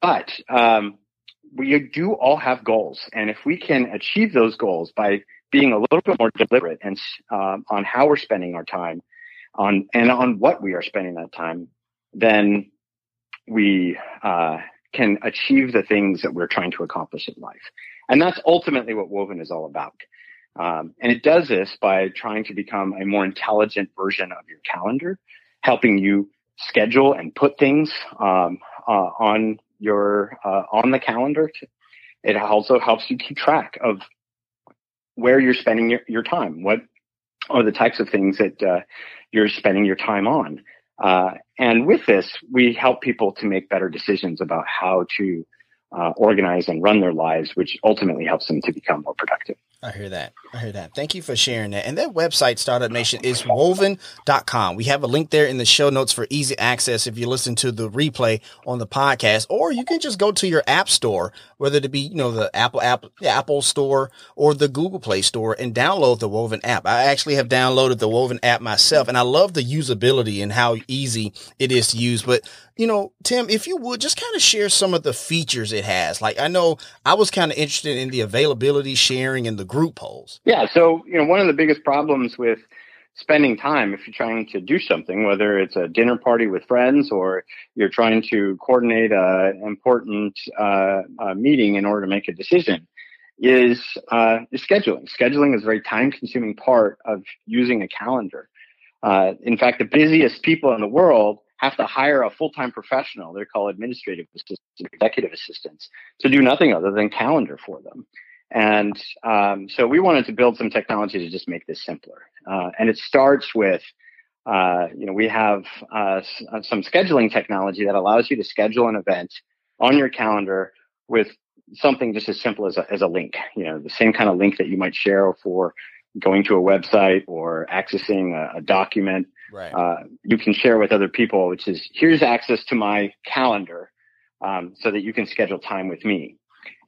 But, um, we do all have goals. And if we can achieve those goals by being a little bit more deliberate and um, on how we're spending our time on and on what we are spending that time, then we uh, can achieve the things that we're trying to accomplish in life. And that's ultimately what Woven is all about. Um, and it does this by trying to become a more intelligent version of your calendar, helping you schedule and put things um, uh, on your uh, on the calendar. It also helps you keep track of where you're spending your, your time. What are the types of things that uh, you're spending your time on? Uh, and with this, we help people to make better decisions about how to uh, organize and run their lives, which ultimately helps them to become more productive. I hear that. I hear that. Thank you for sharing that. And that website, Startup Nation, is woven.com. We have a link there in the show notes for easy access if you listen to the replay on the podcast, or you can just go to your app store, whether it be, you know, the Apple app, the Apple store or the Google Play store and download the Woven app. I actually have downloaded the Woven app myself and I love the usability and how easy it is to use. But you know, Tim, if you would just kind of share some of the features it has. Like I know I was kind of interested in the availability sharing and the group polls. Yeah. So, you know, one of the biggest problems with spending time if you're trying to do something, whether it's a dinner party with friends or you're trying to coordinate an important uh, meeting in order to make a decision, is, uh, is scheduling. Scheduling is a very time consuming part of using a calendar. Uh, in fact, the busiest people in the world have to hire a full-time professional. They're called administrative assistants, executive assistants to do nothing other than calendar for them. And um, so we wanted to build some technology to just make this simpler. Uh, and it starts with, uh, you know, we have uh, uh, some scheduling technology that allows you to schedule an event on your calendar with something just as simple as a, as a link. You know, the same kind of link that you might share for going to a website or accessing a, a document right. uh, you can share with other people, which is here's access to my calendar. um, so that you can schedule time with me.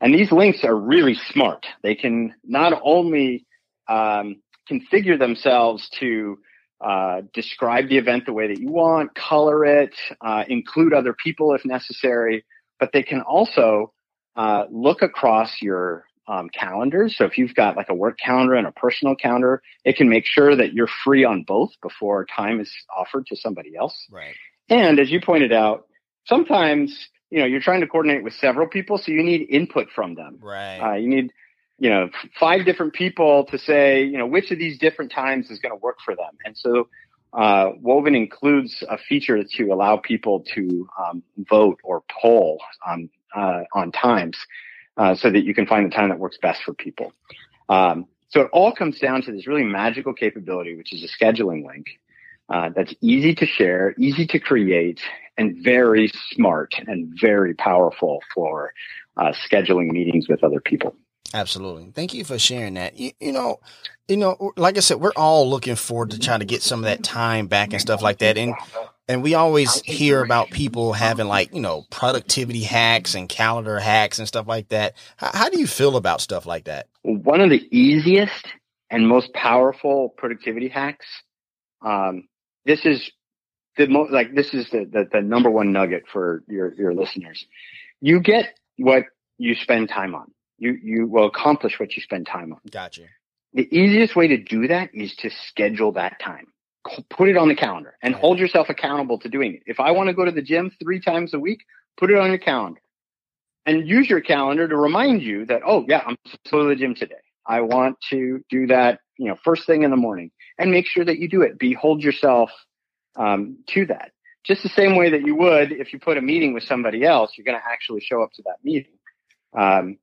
And these links are really smart. They can not only um, configure themselves to uh, describe the event the way that you want, color it, uh, include other people if necessary, but they can also uh, look across your um, calendars. So if you've got like a work calendar and a personal calendar, it can make sure that you're free on both before time is offered to somebody else. Right. And as you pointed out, sometimes you know you're trying to coordinate with several people, so you need input from them. Right. Uh, you need you know five different people to say you know which of these different times is going to work for them. And so uh, Woven includes a feature to allow people to um, vote or poll on uh, on times uh, so that you can find the time that works best for people. Um, so it all comes down to this really magical capability, which is a scheduling link uh, that's easy to share, easy to create, and very smart and very powerful for uh, scheduling meetings with other people. Absolutely. Thank you for sharing that. You, you, know, you know, like I said, we're all looking forward to trying to get some of that time back and stuff like that. And and we always hear about people having like, you know, productivity hacks and calendar hacks and stuff like that. How, how do you feel about stuff like that? One of the easiest and most powerful productivity hacks. Um, this is the most like this is the, the, the number one nugget for your your listeners. You get what you spend time on. You you will accomplish what you spend time on. Gotcha. The easiest way to do that is to schedule that time put it on the calendar and hold yourself accountable to doing it. If I want to go to the gym three times a week, put it on your calendar and use your calendar to remind you that, oh yeah, I'm supposed to go to the gym today. I want to do that, you know, first thing in the morning and make sure that you do it. Behold yourself um, to that. Just the same way that you would if you put a meeting with somebody else, you're going to actually show up to that meeting. Um,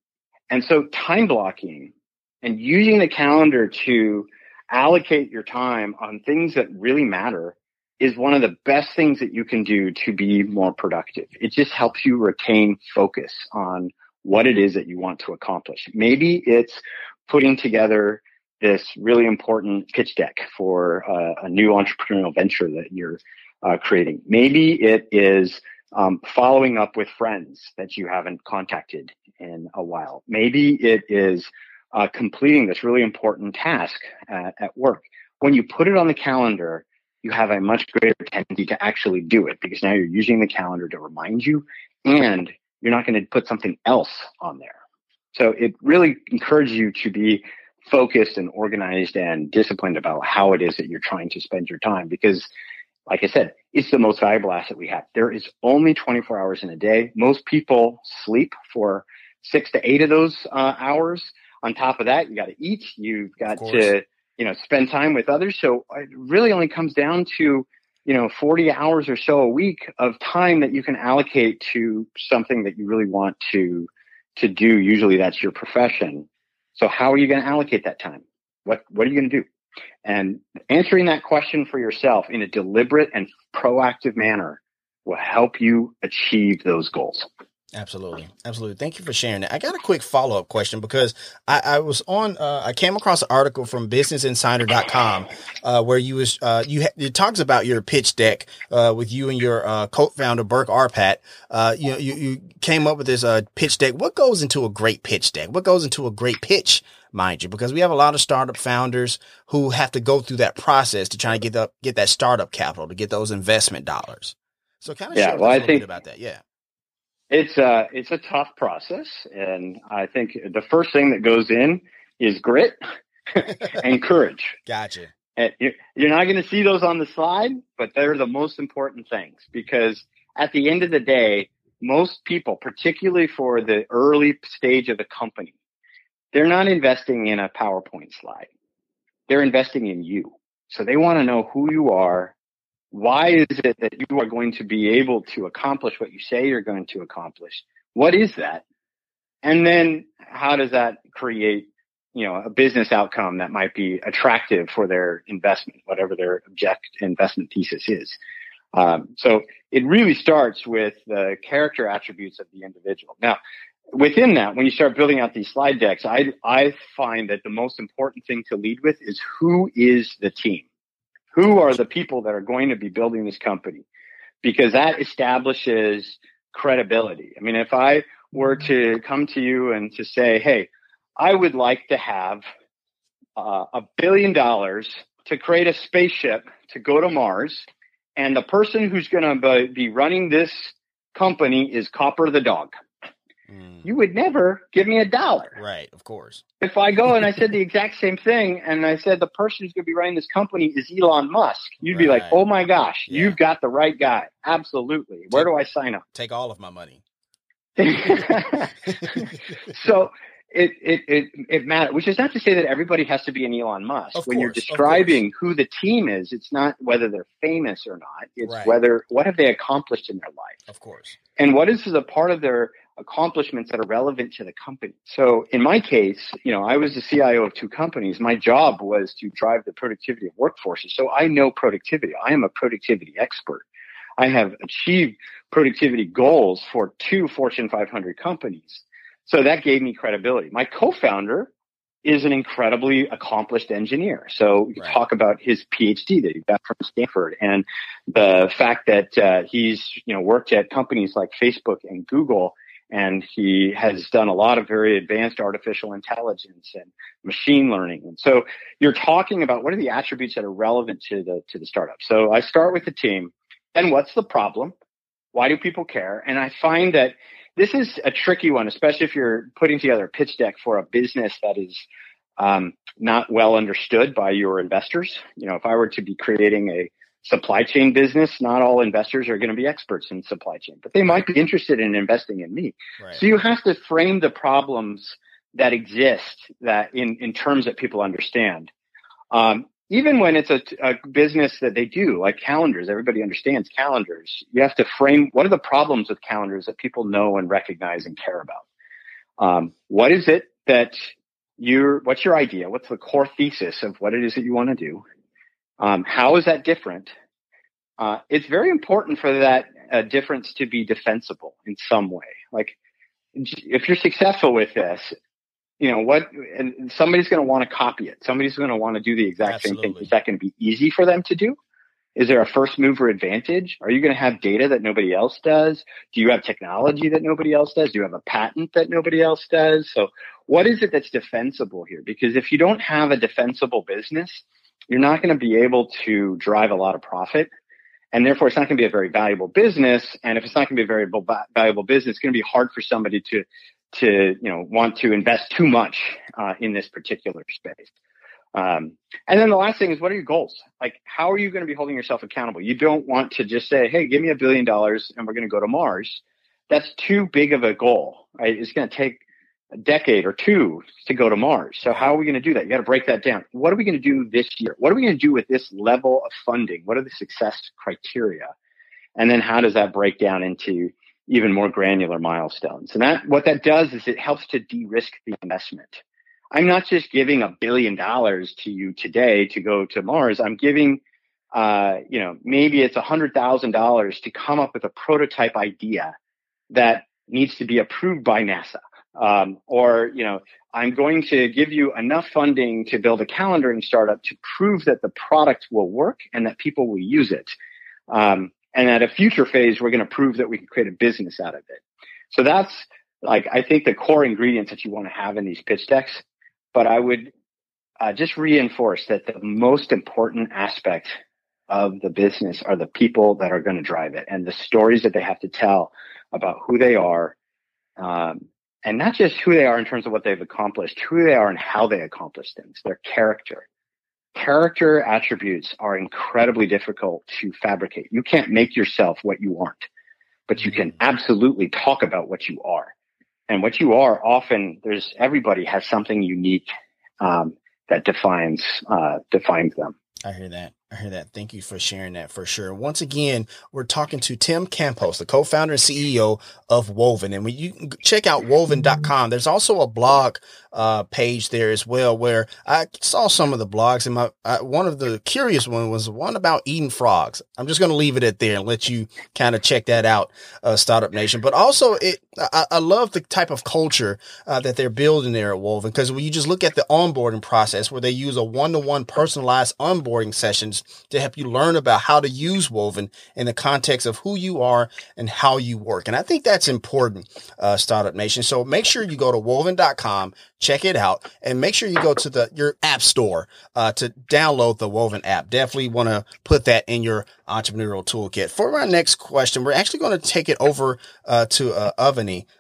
and so time blocking and using the calendar to allocate your time on things that really matter is one of the best things that you can do to be more productive. It just helps you retain focus on what it is that you want to accomplish. Maybe it's putting together this really important pitch deck for uh, a new entrepreneurial venture that you're uh, creating. Maybe it is um, following up with friends that you haven't contacted in a while. Maybe it is uh, completing this really important task at, at work. When you put it on the calendar, you have a much greater tendency to actually do it because now you're using the calendar to remind you and you're not going to put something else on there. So it really encourages you to be focused and organized and disciplined about how it is that you're trying to spend your time because like I said, it's the most valuable asset we have. There is only 24 hours in a day. Most people sleep for six to eight of those uh, hours on top of that, you got to eat. You've got to, you know, spend time with others. So it really only comes down to, you know, 40 hours or so a week of time that you can allocate to something that you really want to, to do. Usually that's your profession. So how are you going to allocate that time? What, what are you going to do? And answering that question for yourself in a deliberate and proactive manner will help you achieve those goals. Absolutely. Absolutely. Thank you for sharing that. I got a quick follow up question because I, I was on, uh, I came across an article from businessinsider.com, uh, where you was, uh, you, ha- it talks about your pitch deck, uh, with you and your, uh, co-founder, Burke Arpat. Uh, you, you, you came up with this, uh, pitch deck. What goes into a great pitch deck? What goes into a great pitch? Mind you, because we have a lot of startup founders who have to go through that process to try to get the, get that startup capital, to get those investment dollars. So kind of yeah, well, I think, about that. Yeah. It's a it's a tough process, and I think the first thing that goes in is grit and courage. Gotcha. And you're not going to see those on the slide, but they're the most important things because at the end of the day, most people, particularly for the early stage of the company, they're not investing in a PowerPoint slide. They're investing in you. So they want to know who you are why is it that you are going to be able to accomplish what you say you're going to accomplish? What is that? And then how does that create, you know, a business outcome that might be attractive for their investment, whatever their object investment thesis is? Um, so it really starts with the character attributes of the individual. Now, within that, when you start building out these slide decks, I, I find that the most important thing to lead with is who is the team? Who are the people that are going to be building this company? Because that establishes credibility. I mean, if I were to come to you and to say, "Hey, I would like to have uh, a billion dollars to create a spaceship to go to Mars," and the person who's going to be running this company is Copper the dog. Mm. You would never give me a dollar. Right, of course. If I go and I said the exact same thing and I said the person who's going to be running this company is Elon Musk, you'd right. be like, oh my gosh, yeah. you've got the right guy. Absolutely. Where do I sign up? Take all of my money. so it, it, it, it matters, which is not to say that everybody has to be an Elon Musk. Of when course, you're describing who the team is, it's not whether they're famous or not. It's right. whether, what have they accomplished in their life? Of course. And what is a part of their accomplishments that are relevant to the company. So in my case, you know, I was the CIO of two companies. My job was to drive the productivity of workforces. So I know productivity. I am a productivity expert. I have achieved productivity goals for two Fortune 500 companies. So that gave me credibility. My co-founder is an incredibly accomplished engineer. So you right. talk about his PhD that he got from Stanford and the fact that uh, he's, you know, worked at companies like Facebook and Google and he has done a lot of very advanced artificial intelligence and machine learning. And so you're talking about what are the attributes that are relevant to the to the startup. So I start with the team, and what's the problem? Why do people care? And I find that this is a tricky one, especially if you're putting together a pitch deck for a business that is um, not well understood by your investors. You know, if I were to be creating a supply chain business, not all investors are going to be experts in supply chain, but they might be interested in investing in me. Right. So you have to frame the problems that exist that in, in terms that people understand. Um, even when it's a, a, business that they do, like calendars, everybody understands calendars. You have to frame what are the problems with calendars that people know and recognize and care about. Um, what is it that you're, what's your idea? What's the core thesis of what it is that you want to do? Um, how is that different? Uh, it's very important for that uh, difference to be defensible in some way. Like, if you're successful with this, you know what, and somebody's going to want to copy it. Somebody's going to want to do the exact Absolutely. same thing. Is that going to be easy for them to do? Is there a first mover advantage? Are you going to have data that nobody else does? Do you have technology that nobody else does? Do you have a patent that nobody else does? So what is it that's defensible here? Because if you don't have a defensible business, you're not going to be able to drive a lot of profit. And therefore, it's not going to be a very valuable business. And if it's not going to be a very valuable business, it's going to be hard for somebody to, to, you know, want to invest too much uh, in this particular space. Um, and then the last thing is, what are your goals? Like, how are you going to be holding yourself accountable? You don't want to just say, "Hey, give me a billion dollars and we're going to go to Mars." That's too big of a goal. Right? It's going to take a decade or two to go to Mars. So how are we going to do that? You got to break that down. What are we going to do this year? What are we going to do with this level of funding? What are the success criteria? And then how does that break down into even more granular milestones? And that, what that does is it helps to de-risk the investment. I'm not just giving a billion dollars to you today to go to Mars. I'm giving, uh, you know, maybe it's a hundred thousand dollars to come up with a prototype idea that needs to be approved by NASA um, or, you know, I'm going to give you enough funding to build a calendaring startup to prove that the product will work and that people will use it. Um, and at a future phase, we're going to prove that we can create a business out of it. So that's like, I think the core ingredients that you want to have in these pitch decks. But I would uh, just reinforce that the most important aspect of the business are the people that are going to drive it and the stories that they have to tell about who they are, um, and not just who they are in terms of what they've accomplished, who they are and how they accomplish things, their character. Character attributes are incredibly difficult to fabricate. You can't make yourself what you aren't, but you can mm-hmm. absolutely talk about what you are. And what you are often, there's everybody has something unique um, that defines uh, defines them. I hear that. I hear that. Thank you for sharing that for sure. Once again, we're talking to Tim Campos, the co-founder and CEO of Woven. And when you check out woven.com, there's also a blog uh, page there as well, where I saw some of the blogs and my, uh, one of the curious one was one about eating frogs. I'm just going to leave it at there and let you kind of check that out, uh, Startup Nation. But also it, I, I love the type of culture, uh, that they're building there at Woven because when you just look at the onboarding process where they use a one to one personalized onboarding sessions to help you learn about how to use Woven in the context of who you are and how you work. And I think that's important, uh, Startup Nation. So make sure you go to woven.com, check it out, and make sure you go to the your app store uh, to download the Woven app. Definitely want to put that in your entrepreneurial toolkit. For our next question, we're actually going to take it over uh, to uh,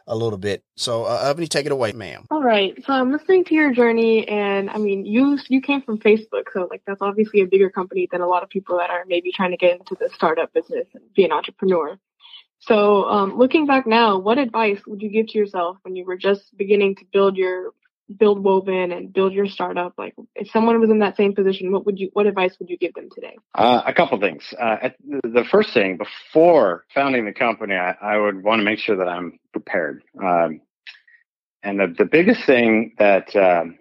a little bit. So, uh, take it away, ma'am. All right. So I'm listening to your journey, and I mean, you you came from Facebook, so like that's obviously a bigger company than a lot of people that are maybe trying to get into the startup business and be an entrepreneur. So, um, looking back now, what advice would you give to yourself when you were just beginning to build your build Woven and build your startup? Like, if someone was in that same position, what would you, what advice would you give them today? Uh, a couple things. Uh, the first thing, before founding the company, I, I would want to make sure that I'm prepared. Um, and the, the biggest thing that um,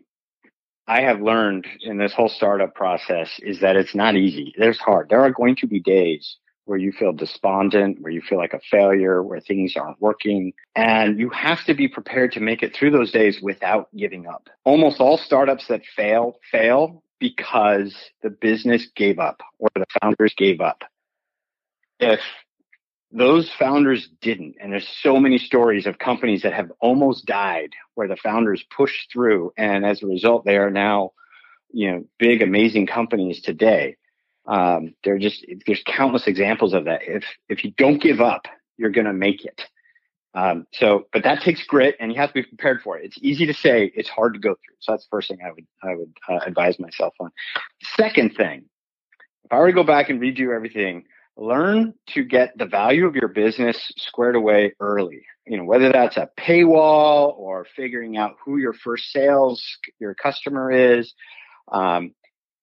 I have learned in this whole startup process is that it's not easy. There's hard. There are going to be days where you feel despondent, where you feel like a failure, where things aren't working. And you have to be prepared to make it through those days without giving up. Almost all startups that fail, fail because the business gave up or the founders gave up. If those founders didn't, and there's so many stories of companies that have almost died where the founders pushed through. And as a result, they are now, you know, big, amazing companies today um, there are just there's countless examples of that. If if you don't give up, you're going to make it. Um, so, but that takes grit, and you have to be prepared for it. It's easy to say, it's hard to go through. So that's the first thing I would I would uh, advise myself on. Second thing, if I were to go back and redo everything, learn to get the value of your business squared away early. You know, whether that's a paywall or figuring out who your first sales your customer is. Um,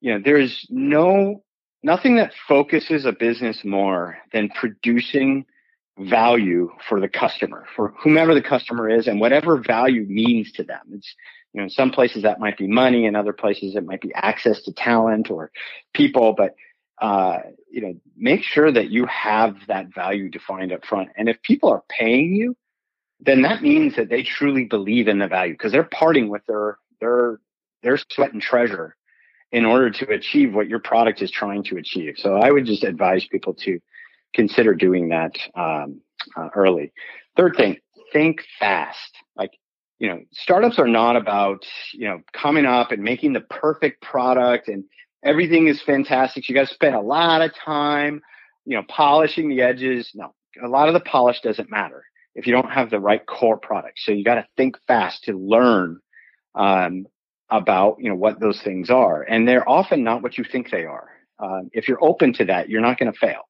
you know, there's no nothing that focuses a business more than producing value for the customer, for whomever the customer is and whatever value means to them. It's, you know, in some places that might be money, in other places it might be access to talent or people, but uh, you know, make sure that you have that value defined up front. And if people are paying you, then that means that they truly believe in the value because they're parting with their their their sweat and treasure in order to achieve what your product is trying to achieve. So I would just advise people to consider doing that um, uh, early. Third thing, think fast. Like, you know, startups are not about, you know, coming up and making the perfect product and everything is fantastic. You got to spend a lot of time, you know, polishing the edges. No, a lot of the polish doesn't matter if you don't have the right core product. So you got to think fast to learn um, about you know what those things are. And they're often not what you think they are. Um, if you're open to that you're not going to fail.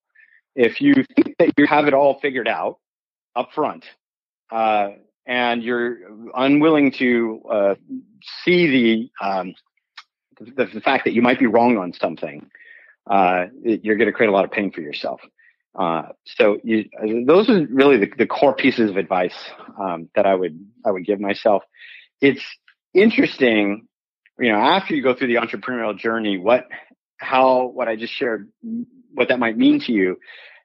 If you think that you have it all figured out up front uh, and you're unwilling to uh, see the, um, the, the fact that you might be wrong on something uh, you're going to create a lot of pain for yourself. Uh, so you, those are really the, the, core pieces of advice um, that I would I would give myself. It's interesting, you know, after you go through the entrepreneurial journey, what, how, what I just shared, what that might mean to you,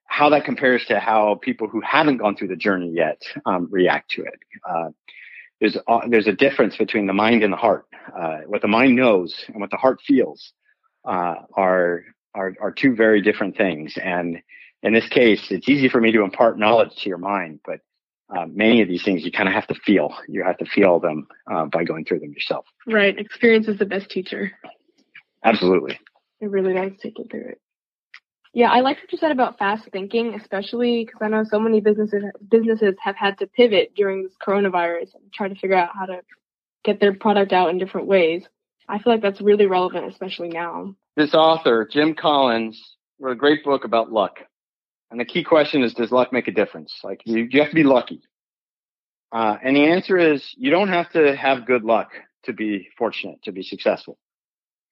how that compares to how people who haven't gone through the journey yet um, react to it. Uh, there's uh, there's a difference between the mind and the heart. Uh, what the mind knows and what the heart feels uh, are are are two very different things. And in this case, it's easy for me to impart knowledge to your mind, but uh, many of these things you kind of have to feel. You have to feel them uh, by going through them yourself. Right. Experience is the best teacher. Absolutely. It really does take you through it. Yeah, I like what you said about fast thinking, especially because I know so many businesses businesses have had to pivot during this coronavirus and try to figure out how to get their product out in different ways. I feel like that's really relevant, especially now. This author, Jim Collins, wrote a great book about luck. And the key question is, does luck make a difference? Like you, you have to be lucky. Uh, and the answer is you don't have to have good luck to be fortunate, to be successful.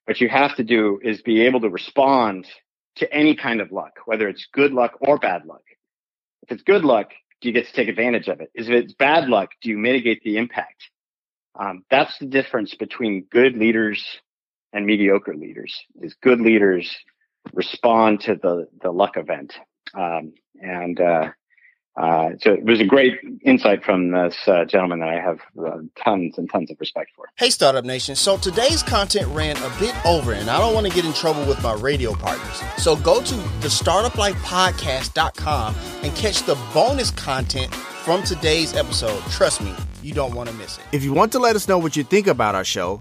What you have to do is be able to respond to any kind of luck, whether it's good luck or bad luck. If it's good luck, do you get to take advantage of it? If it's bad luck, do you mitigate the impact? Um, that's the difference between good leaders and mediocre leaders. Is good leaders respond to the the luck event um, and uh, uh, so it was a great insight from this uh, gentleman that I have uh, tons and tons of respect for. Hey, Startup Nation. So today's content ran a bit over, and I don't want to get in trouble with my radio partners. So go to the startuplifepodcast.com and catch the bonus content from today's episode. Trust me, you don't want to miss it. If you want to let us know what you think about our show,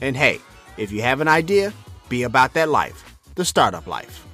And hey, if you have an idea, be about that life, the startup life.